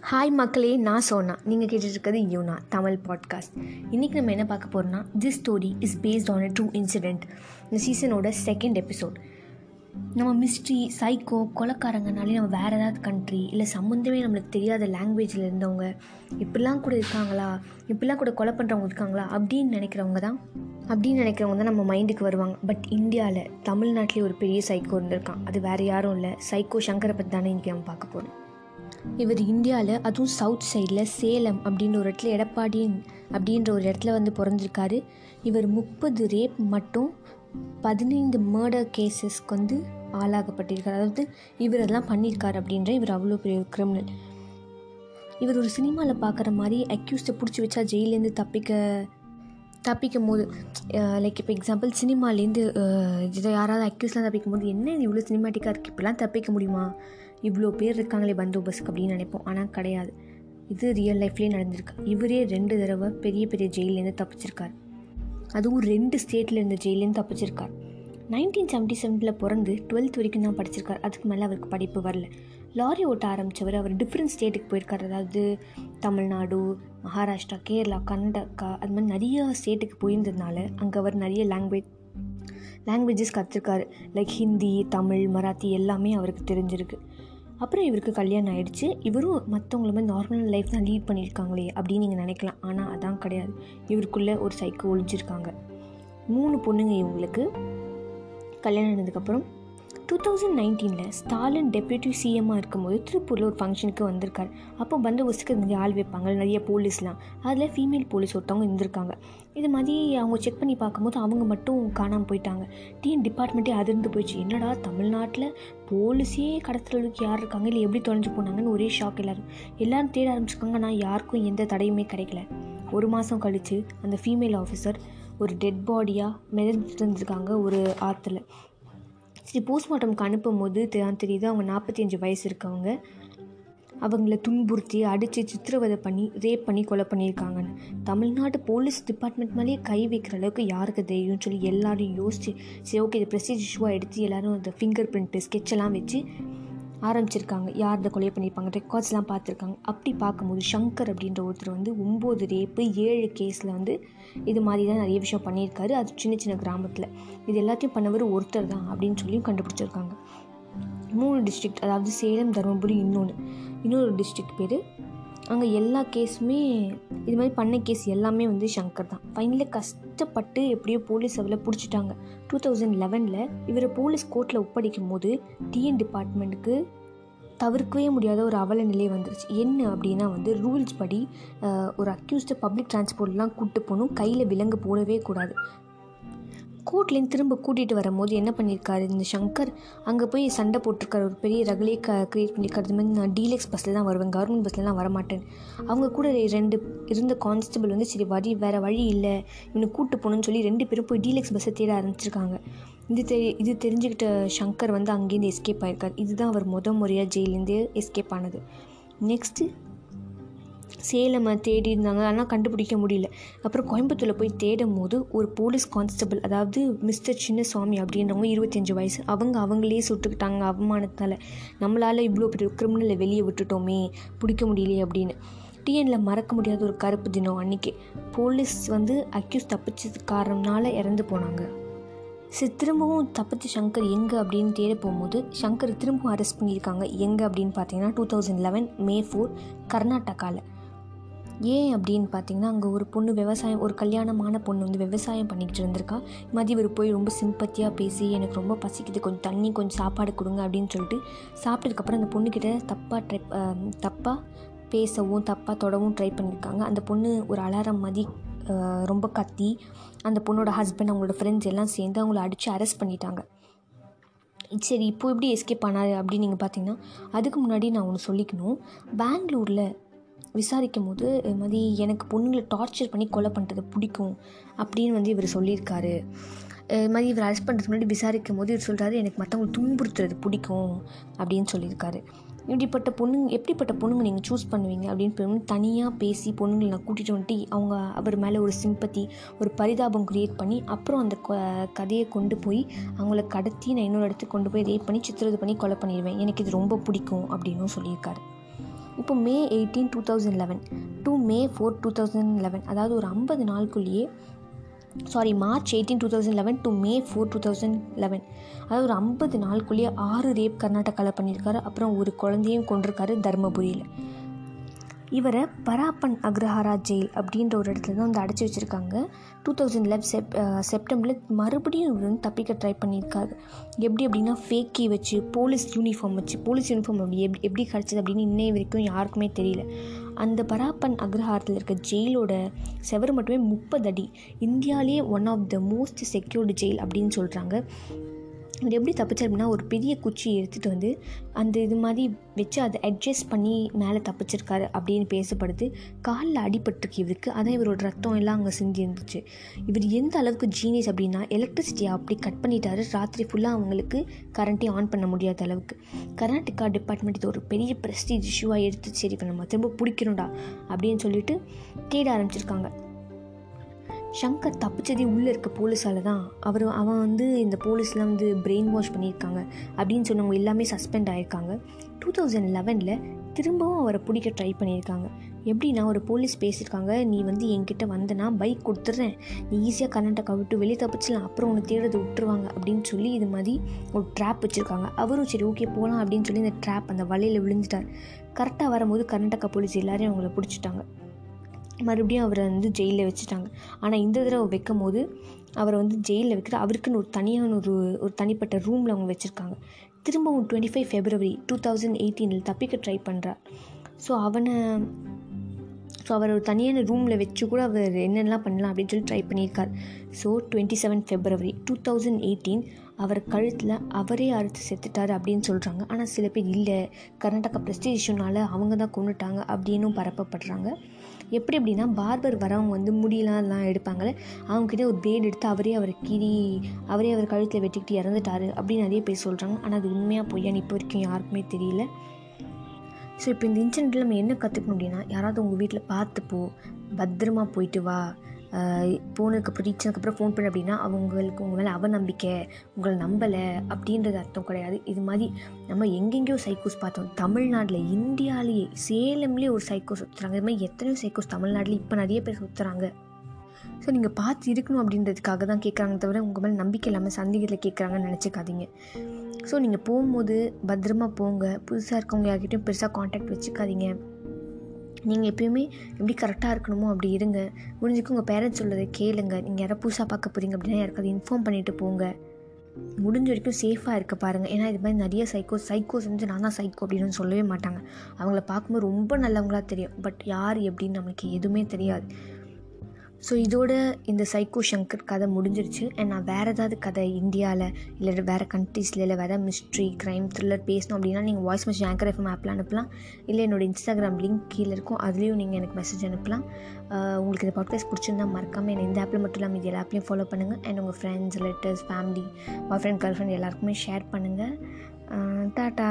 Hi மக்களே நான் சோனா. நீங்கள் கேட்டுட்ருக்கிறது யூனா தமிழ் பாட்காஸ்ட் இன்றைக்கி நம்ம என்ன பார்க்க போகிறோம்னா this story is based on a true incident இந்த சீசனோட செகண்ட் எபிசோட் நம்ம மிஸ்ட்ரி சைக்கோ கொலக்காரங்கனாலே நம்ம வேறு ஏதாவது கண்ட்ரி இல்லை சம்மந்தமே நம்மளுக்கு தெரியாத லாங்குவேஜில் இருந்தவங்க இப்படிலாம் கூட இருக்காங்களா? இப்படிலாம் கூட கொலை பண்ணுறவங்க இருக்காங்களா? அப்படின்னு நினைக்கிறவங்க தான் அப்படின்னு நினைக்கிறவங்க தான் நம்ம மைண்டுக்கு வருவாங்க. பட் இந்தியாவில் தமிழ்நாட்டிலே ஒரு பெரிய சைக்கோ இருந்திருக்கான். அது வேறு யாரும் இல்லை. சைக்கோ சங்கரை பற்றி தானே இன்றைக்கி நம்ம பார்க்க போகிறோம் இவர் இந்தியாவில் அதுவும் சவுத் சைடில் சேலம் அப்படின்ற ஒரு இடத்துல எடப்பாடி அப்படின்ற ஒரு இடத்துல வந்து பிறந்திருக்காரு. இவர் முப்பது ரேப் மட்டும் பதினைந்து மர்டர் கேசஸ்க்கு வந்து ஆளாகப்பட்டிருக்கார். அதாவது இவர் அதெல்லாம் பண்ணியிருக்கார் அப்படின்ற இவர் அவ்வளோ பெரிய கிரிமினல் இவர் ஒரு சினிமாவில் பார்க்குற மாதிரி அக்யூஸ்டை பிடிச்சி வச்சா ஜெயிலேருந்து தப்பிக்க தப்பிக்கும் போது லைக் இப்போ எக்ஸாம்பிள் சினிமாலேருந்து இதை யாராவது அக்யூஸ்லாம் தப்பிக்கும் போது என்ன இது இவ்வளோ சினிமாட்டிக்காக இருக்குது இப்படிலாம் தப்பிக்க முடியுமா? இவ்வளோ பேர் இருக்காங்களே பந்தோபஸ்க்கு அப்படின்னு நினைப்போம். ஆனால் கிடையாது. இது ரியல் லைஃப்லேயே நடந்திருக்கு. இவரே ரெண்டு தடவை பெரிய பெரிய ஜெயிலேருந்து தப்பிச்சிருக்கார். அதுவும் ரெண்டு ஸ்டேட்டில் இருந்த ஜெயிலேருந்து தப்பிச்சிருக்கார். நைன்டீன் செவன்ட்டி செவனில் பிறந்து டுவெல்த் வரைக்கும் தான் படிச்சிருக்கார். அதுக்கு மேலே அவருக்கு படிப்பு வரல. லாரி ஓட்ட ஆரம்பித்தவர் அவர் டிஃப்ரெண்ட் ஸ்டேட்டுக்கு போயிருக்கார். அதாவது தமிழ்நாடு மகாராஷ்டிரா கேரளா கர்நாடகா அது மாதிரி நிறைய ஸ்டேட்டுக்கு போயிருந்ததுனால அங்கே அவர் நிறைய லாங்குவேஜ் லாங்குவேஜஸ் கற்றுருக்காரு லைக் ஹிந்தி தமிழ் மராத்தி எல்லாமே அவருக்கு தெரிஞ்சிருக்கு. அப்புறம் இவருக்கு கல்யாணம் ஆகிடுச்சு இவரும் மற்றவங்கள மாதிரி நார்மல் லைஃப் தான் லீட் பண்ணியிருக்காங்களே அப்படின்னு நீங்கள் நினைக்கலாம். ஆனால் அதான் கிடையாது. இவருக்குள்ளே ஒரு சைக்கோ ஒழிஞ்சிருக்காங்க மூணு பொண்ணுங்க இவங்களுக்கு. கல்யாணம் ஆனதுக்கப்புறம் டூ தௌசண்ட் நைன்டீனில் ஸ்டாலின் டெப்யூட்டி சிஎம்மாக இருக்கும்போது திருப்பூரில் ஒரு ஃபங்க்ஷனுக்கு வந்திருக்கார். அப்போ பந்தோபஸ்துக்கு இந்த ஆள் வைப்பாங்க. நிறைய போலீஸ்லாம். அதில் ஃபீமேல் போலீஸ் ஒருத்தவங்க இருந்திருக்காங்க. இது மாதிரி அவங்க செக் பண்ணி பார்க்கும்போது அவங்க மட்டும் காணாமல் போயிட்டாங்க. டிஎன் டிபார்ட்மெண்ட்டே அதிர்ந்து போயிடுச்சு. என்னடா தமிழ்நாட்டில் போலீஸே கடத்துறதுக்கு யார் இருக்காங்க? இல்லை எப்படி தொலைஞ்சு போனாங்கன்னு ஒரே ஷாக் எல்லோரும். எல்லோரும் தேட ஆரம்பிச்சிருக்காங்க. ஆனால் யாருக்கும் எந்த தடையுமே கிடைக்கல. ஒரு மாதம் கழித்து அந்த ஃபீமேல் ஆஃபீஸர் ஒரு டெட் பாடியாக மிதந்துட்டு இருந்திருக்காங்க ஒரு ஆற்றுல சரி போஸ்ட்மார்ட்டம்க்கு அனுப்பும் போது தான் தெரியுது அவங்க நாற்பத்தி அஞ்சு வயசு இருக்கவங்க. அவங்கள துன்புறுத்தி அடித்து சித்திரவதை பண்ணி ரேப் பண்ணி கொலை பண்ணியிருக்காங்கன்னு. தமிழ்நாடு போலீஸ் டிபார்ட்மெண்ட் மேலேயே கை வைக்கிற அளவுக்கு யாருக்கு தெரியும்னு சொல்லி எல்லோரும் யோசிச்சு சரி ஓகே இது ப்ரெஸ்டீஜ் இஷ்யூவாக எடுத்து எல்லோரும் அந்த ஃபிங்கர் பிரிண்ட்டு ஸ்கெட்செல்லாம் வச்சு ஆரம்பிச்சிருக்காங்க. யார் இந்த கொலை பண்ணியிருப்பாங்க ரெக்கார்ட்ஸ்லாம் பார்த்துருக்காங்க. அப்படி பார்க்கும்போது ஷங்கர் அப்படின்ற ஒருத்தர் வந்து ஒம்பது ரேப்பு ஏழு கேஸில் வந்து இது மாதிரி தான் நிறைய விஷயம் பண்ணியிருக்காரு. அது சின்ன சின்ன கிராமத்தில். இது எல்லாத்தையும் பண்ணவர் ஒருத்தர் தான் அப்படின்னு சொல்லியும் கண்டுபிடிச்சிருக்காங்க. மூணு டிஸ்ட்ரிக்ட் அதாவது சேலம் தருமபுரி இன்னொன்று இன்னொரு டிஸ்ட்ரிக்ட் பேர் அங்கே எல்லா கேஸுமே இது மாதிரி பண்ண கேஸ் எல்லாமே வந்து ஷங்கர் தான். ஃபைனலில் கஷ்டப்பட்டு எப்படியோ போலீஸ் அவளை பிடிச்சிட்டாங்க. டூ தௌசண்ட் லெவனில் இவரை போலீஸ் கோர்ட்டில் ஒப்படைக்கும் போது டிஎன் டிபார்ட்மெண்ட்டுக்கு தவிர்க்கவே முடியாத ஒரு அவல நிலை வந்துருச்சு. என்ன அப்படின்னா வந்து ரூல்ஸ் படி ஒரு அக்யூஸ்டை பப்ளிக் டிரான்ஸ்போர்ட்லாம் கூப்பிட்டு போகணும் கையில் விலங்கு போடவே கூடாது. கோர்ட்லேருந்து திரும்ப கூட்டிகிட்டு வரும்போது என்ன பண்ணியிருக்காரு இந்த சங்கர் அங்கே போய் சண்டை போட்டிருக்காரு. ஒரு பெரிய ரகலே க க்ரியேட் பண்ணியிருக்காரு இது மாதிரி நான் டீலக்ஸ் பஸ்ஸில் தான் வருவேன். கவர்மெண்ட் பஸ்லலாம் வரமாட்டேன். அவங்க கூட ரெண்டு இருந்த கான்ஸ்டபிள் வந்து சரி வழி வேறு வழி இல்லை. இவனை கூப்பிட்டு போகணுன்னு சொல்லி ரெண்டு பேரும் போய் டீலக்ஸ் பஸ்ஸை தேட ஆரம்பிச்சிருக்காங்க. இது தெரி இது தெரிஞ்சுக்கிட்ட சங்கர் வந்து அங்கேருந்து எஸ்கேப் ஆகிருக்கார் இதுதான் அவர் முத முறையாக ஜெயிலேருந்து எஸ்கேப் ஆனது. நெக்ஸ்ட்டு சேலமை தேடி இருந்தாங்க. ஆனால் கண்டுபிடிக்க முடியல. அப்புறம் கோயம்புத்தூரில் போய் தேடும் போது ஒரு போலீஸ் கான்ஸ்டபிள் அதாவது மிஸ்டர் சின்னசுவாமி அப்படின்றவங்க இருபத்தஞ்சி வயசு அவங்க அவங்களே சுட்டுக்கிட்டாங்க அவமானத்தால் நம்மளால் இவ்வளோ பெரிய கிரிமினலை வெளியே விட்டுட்டோமே பிடிக்க முடியலையே அப்படின்னு. டிஎனில் மறக்க முடியாத ஒரு கருப்பு தினம் அன்றைக்கி போலீஸ் வந்து அக்யூஸ் தப்பிச்சது காரணம்னால இறந்து போனாங்க. சரி திரும்பவும் தப்பிச்சு சங்கர் எங்கே அப்படின்னு தேட போகும்போது சங்கர் திரும்பவும் அரெஸ்ட் பண்ணியிருக்காங்க. எங்கே அப்படின்னு பார்த்தீங்கன்னா two thousand eleven May four கர்நாடகாவில் ஏன் அப்படின்னு பார்த்தீங்கன்னா அங்கே ஒரு பொண்ணு விவசாயம் ஒரு கல்யாணமான பொண்ணு வந்து விவசாயம் பண்ணிக்கிட்டு இருந்திருக்கா. மதியம் இவர் போய் ரொம்ப சிம்பத்தியாக பேசி எனக்கு ரொம்ப பசிக்குது கொஞ்சம் தண்ணி கொஞ்சம் சாப்பாடு கொடுங்க அப்படின்னு சொல்லிட்டு சாப்பிட்டதுக்கப்புறம் அந்த பொண்ணுக்கிட்ட தப்பாக ட்ரை தப்பாக பேசவும் தப்பாக தொடவும் ட்ரை பண்ணியிருக்காங்க அந்த பொண்ணு ஒரு அலாரம் மதி ரொம்ப கத்தி அந்த பொண்ணோட ஹஸ்பண்ட் அவங்களோட ஃப்ரெண்ட்ஸ் எல்லாம் சேர்ந்து அவங்கள அடித்து அரெஸ்ட் பண்ணிட்டாங்க. சரி இப்போ எப்படி எஸ்கேப் ஆனார் அப்படின்னு நீங்கள் பார்த்தீங்கன்னா அதுக்கு முன்னாடி நான் ஒன்று சொல்லிக்கணும். பெங்களூரில் விசாரிக்கும் போது இது மாதிரி எனக்கு பொண்ணுங்களை டார்ச்சர் பண்ணி கொலை பண்ணுறது பிடிக்கும் அப்படின்னு வந்து இவர் சொல்லியிருக்காரு. இது மாதிரி இவர் அரெஸ்ட் பண்ணுறதுக்கு முன்னாடி விசாரிக்கும் போது இவர் சொல்கிறாரு எனக்கு மற்றவங்களை துன்புறுத்துறது பிடிக்கும் அப்படின்னு சொல்லியிருக்காரு. இப்படிப்பட்ட பொண்ணுங்க எப்படிப்பட்ட பொண்ணுங்க நீங்கள் சூஸ் பண்ணுவீங்க அப்படின்னு தனியாக பேசி பொண்ணுங்களை நான் கூட்டிகிட்டு வந்துட்டு அவங்க அவர் மேலே ஒரு சிம்பத்தி ஒரு பரிதாபம் க்ரியேட் பண்ணி அப்புறம் அந்த கதையை கொண்டு போய் அவங்கள கடத்தி நான் இன்னொரு இடத்துக்கு கொண்டு போய் ரேப் பண்ணி சித்திரது பண்ணி கொலை பண்ணிடுவேன். எனக்கு இது ரொம்ப பிடிக்கும் அப்படின்னும் சொல்லியிருக்காரு. இப்போ May eighteen two thousand eleven to May four two thousand eleven அதாவது ஒரு ஐம்பது நாளுக்குள்ளேயே sorry March eighteen two thousand eleven to May four two thousand eleven அதாவது ஒரு ஐம்பது நாளுக்குள்ளேயே ஆறு ரேப் கர்நாடகாவில் பண்ணியிருக்காரு. அப்புறம் ஒரு குழந்தையும் கொண்டிருக்காரு தருமபுரியில். இவரை பராப்பன் அக்ரஹாரா ஜெயில் அப்படின்ற ஒரு இடத்துல தான் வந்து அடைச்சி வச்சுருக்காங்க. டூ தௌசண்ட் லெவ் செப் செப்டம்பரில் மறுபடியும் இவர் வந்து தப்பிக்க ட்ரை பண்ணியிருக்காரு. எப்படி அப்படின்னா ஃபேக்கி வச்சு போலீஸ் யூனிஃபார்ம் வச்சு போலீஸ் யூனிஃபார்ம் அப்படி எப்படி எப்படி கிடச்சிது அப்படின்னு இன்னைய வரைக்கும் யாருக்குமே தெரியல. அந்த பராப்பன் அக்ரஹாரத்தில் இருக்க ஜெயிலோட செவர் மட்டுமே முப்பது அடி. இந்தியாவிலேயே one of the most secured jail அப்படின்னு சொல்கிறாங்க இவர் எப்படி தப்பிச்சார் அப்படின்னா ஒரு பெரிய குச்சி எடுத்துகிட்டு வந்து அந்த இது மாதிரி வச்சு அதை அட்ஜஸ்ட் பண்ணி மேலே தப்பிச்சிருக்காரு அப்படின்னு பேசப்படுது. காலில் அடிபட்டிருக்கு இவருக்கு. அதான் இவரோட ரத்தம் எல்லாம் அங்கே சிந்தி இருந்துச்சு. இவர் எந்த அளவுக்கு ஜீனியஸ் அப்படின்னா எலக்ட்ரிசிட்டியை அப்படி கட் பண்ணிட்டாரு. ராத்திரி ஃபுல்லாக அவங்களுக்கு கரண்ட்டே ஆன் பண்ண முடியாத அளவுக்கு. கர்நாடகா டிபார்ட்மெண்ட் இது ஒரு பெரிய ப்ரெஸ்டீஜ் இஷ்யூவாக எடுத்து சரி இப்போ நம்ம திரும்ப பிடிக்கணும்டா அப்படின்னு சொல்லிட்டு தேட ஆரம்பிச்சிருக்காங்க. ஷங்கர் தப்பிச்சதே உள்ளே இருக்க போலீஸால் தான். அவர் அவன் வந்து இந்த போலீஸ்லாம் வந்து பிரெயின் வாஷ் பண்ணியிருக்காங்க அப்படின்னு சொன்னவங்க எல்லாமே சஸ்பெண்ட் ஆகியிருக்காங்க டூ தௌசண்ட் லெவனில் திரும்பவும் அவரை பிடிக்க ட்ரை பண்ணியிருக்காங்க. எப்படின்னா ஒரு போலீஸ் பேசியிருக்காங்க நீ வந்து என்கிட்ட வந்தனா பைக் கொடுத்துட்றேன். நீ ஈஸியாக கர்நாடகா விட்டு வெளியே தப்பிச்சிடலாம். அப்புறம் உன்னை தேடுறது விட்டுருவாங்க. அப்படின்னு சொல்லி இது மாதிரி ஒரு ட்ராப் வச்சுருக்காங்க. அவரும் சரி ஓகே போகலாம் அப்படின்னு சொல்லி இந்த ட்ராப் அந்த வலையில் விழுந்துட்டார். கரெக்டாக வரும்போது கர்நாடகா போலீஸ் எல்லாரையும் அவங்கள பிடிச்சிட்டாங்க. மறுபடியும் அவரை வந்து ஜெயிலில் வச்சுட்டாங்க. ஆனால் இந்த தடவை வைக்கும் போது அவரை வந்து ஜெயிலில் வைக்கிற அவருக்குன்னு ஒரு தனியான ஒரு ஒரு தனிப்பட்ட ரூமில் அவங்க வச்சுருக்காங்க. திரும்பவும் twenty five February two thousand எயிட்டீனில் தப்பிக்க ட்ரை பண்ணுறார் ஸோ அவனை ஸோ அவர் ஒரு தனியான ரூமில் வச்சு கூட அவர் என்னென்னலாம் பண்ணலாம் அப்படின்னு சொல்லி ட்ரை பண்ணியிருக்கார். So twenty seven February two thousand eighteen அவர் கழுத்தில் அவரே அறுத்து செத்துட்டார் அப்படின்னு சொல்கிறாங்க ஆனால் சில பேர் இல்லை கர்நாடகா ப்ரெஸ்டேஜ் இஷ்யூனால அவங்க தான் கொண்டுட்டாங்க அப்படின்னும் பரப்பப்படுறாங்க. எப்படி அப்படின்னா பார்பர் வரவங்க வந்து முடியெல்லாம் எடுப்பாங்கள்ல அவங்கக்கிட்ட ஒரு பிளேட் எடுத்து அவரே அவரை கீறி அவரே அவர் கழுத்தில் வெட்டிக்கிட்டு இறந்துட்டாரு அப்படின்னு நிறைய பேர் சொல்கிறாங்க ஆனால் அது உண்மையாக பொய்யான்னு இப்போ வரைக்கும் யாருக்குமே தெரியல. ஸோ இப்போ இந்த இன்சிடெண்ட்டில் நம்ம என்ன கற்றுக்கணும் அப்படின்னா யாராவது உங்கள் வீட்டில் பார்த்துப்போ பத்திரமா போயிட்டு வா போனதுக்கப்புறம் ரீச்சதுக்கப்புறம் ஃபோன் பண்ண அப்படின்னா அவங்களுக்கு உங்கள் மேலே அவநம்பிக்கை உங்களை நம்பலை அப்படின்றது அர்த்தம் கிடையாது. இது மாதிரி நம்ம எங்கெங்கேயோ சைக்கோஸ் பார்த்தோம். தமிழ்நாட்டில் இந்தியாவிலேயே சேலம்லேயே ஒரு சைக்கோஸ் சுற்றுறாங்க இது மாதிரி எத்தனையோ சைக்கோஸ் தமிழ்நாட்டில் இப்போ நிறைய பேர் சுற்றுறாங்க ஸோ நீங்கள் பார்த்து இருக்கணும் அப்படின்றதுக்காக தான் கேட்குறாங்க தவிர உங்கள் மேலே நம்பிக்கை இல்லாமல் சந்தேகத்தில் கேட்குறாங்கன்னு நினச்சிக்காதீங்க. ஸோ நீங்கள் போகும்போது பத்திரமா போங்க. புதுசாக இருக்கவங்க யார்கிட்டையும் பெருசாக காண்டாக்ட் வச்சுக்காதீங்க. நீங்கள் எப்பயுமே எப்படி கரெக்டாக இருக்கணுமோ அப்படி இருங்க. முடிஞ்சுக்கு உங்கள் பேரண்ட்ஸ் சொல்கிறத கேளுங்க. நீங்கள் யாராவது புதுசாக பார்க்க போகிறீங்க அப்படின்னா யாருக்காவது இன்ஃபார்ம் பண்ணிவிட்டு போங்க. முடிஞ்ச வரைக்கும் சேஃபாக இருக்க பாருங்கள் ஏன்னா இது மாதிரி நிறைய சைக்கோ சைக்கோஸ் வந்து நான் தான் சைக்கோ அப்படின்னு சொல்லவே மாட்டாங்க. அவங்கள பார்க்கும்போது ரொம்ப நல்லவங்களாக தெரியும். பட் யார் எப்படின்னு நம்மளுக்கு எதுவுமே தெரியாது. ஸோ இதோட இந்த சைக்கோ சங்கர் கதை முடிஞ்சிருச்சு. அண்ட் நான் வேறு ஏதாவது கதை இந்தியாவில் இல்லை வேறு கண்ட்ரீஸில் இல்லை வேறு மிஸ்ட்ரி க்ரைம் த்ரில்லர் பேசணும் அப்படின்னா நீங்கள் வாய்ஸ் மெசேஜ் ஆங்கர் எஃப்எம் ஆப்பில் அனுப்பலாம். இல்லை என்னோட இன்ஸ்டாகிராம் லிங்க் கீழே இருக்கும். அதுலேயும் நீங்கள் எனக்கு மெசேஜ் அனுப்பலாம். உங்களுக்கு இந்த பாட்காஸ்ட் பிடிச்சிருந்தா மறக்காமல் என்னை இந்த ஆப்பில் மட்டும் இல்லாமல் இது எல்லா ஆப்லையும் ஃபாலோ பண்ணுங்கள் அண்ட் உங்கள் friends relatives family boy friend girl friend எல்லாருக்குமே ஷேர் பண்ணுங்கள் டாட்டா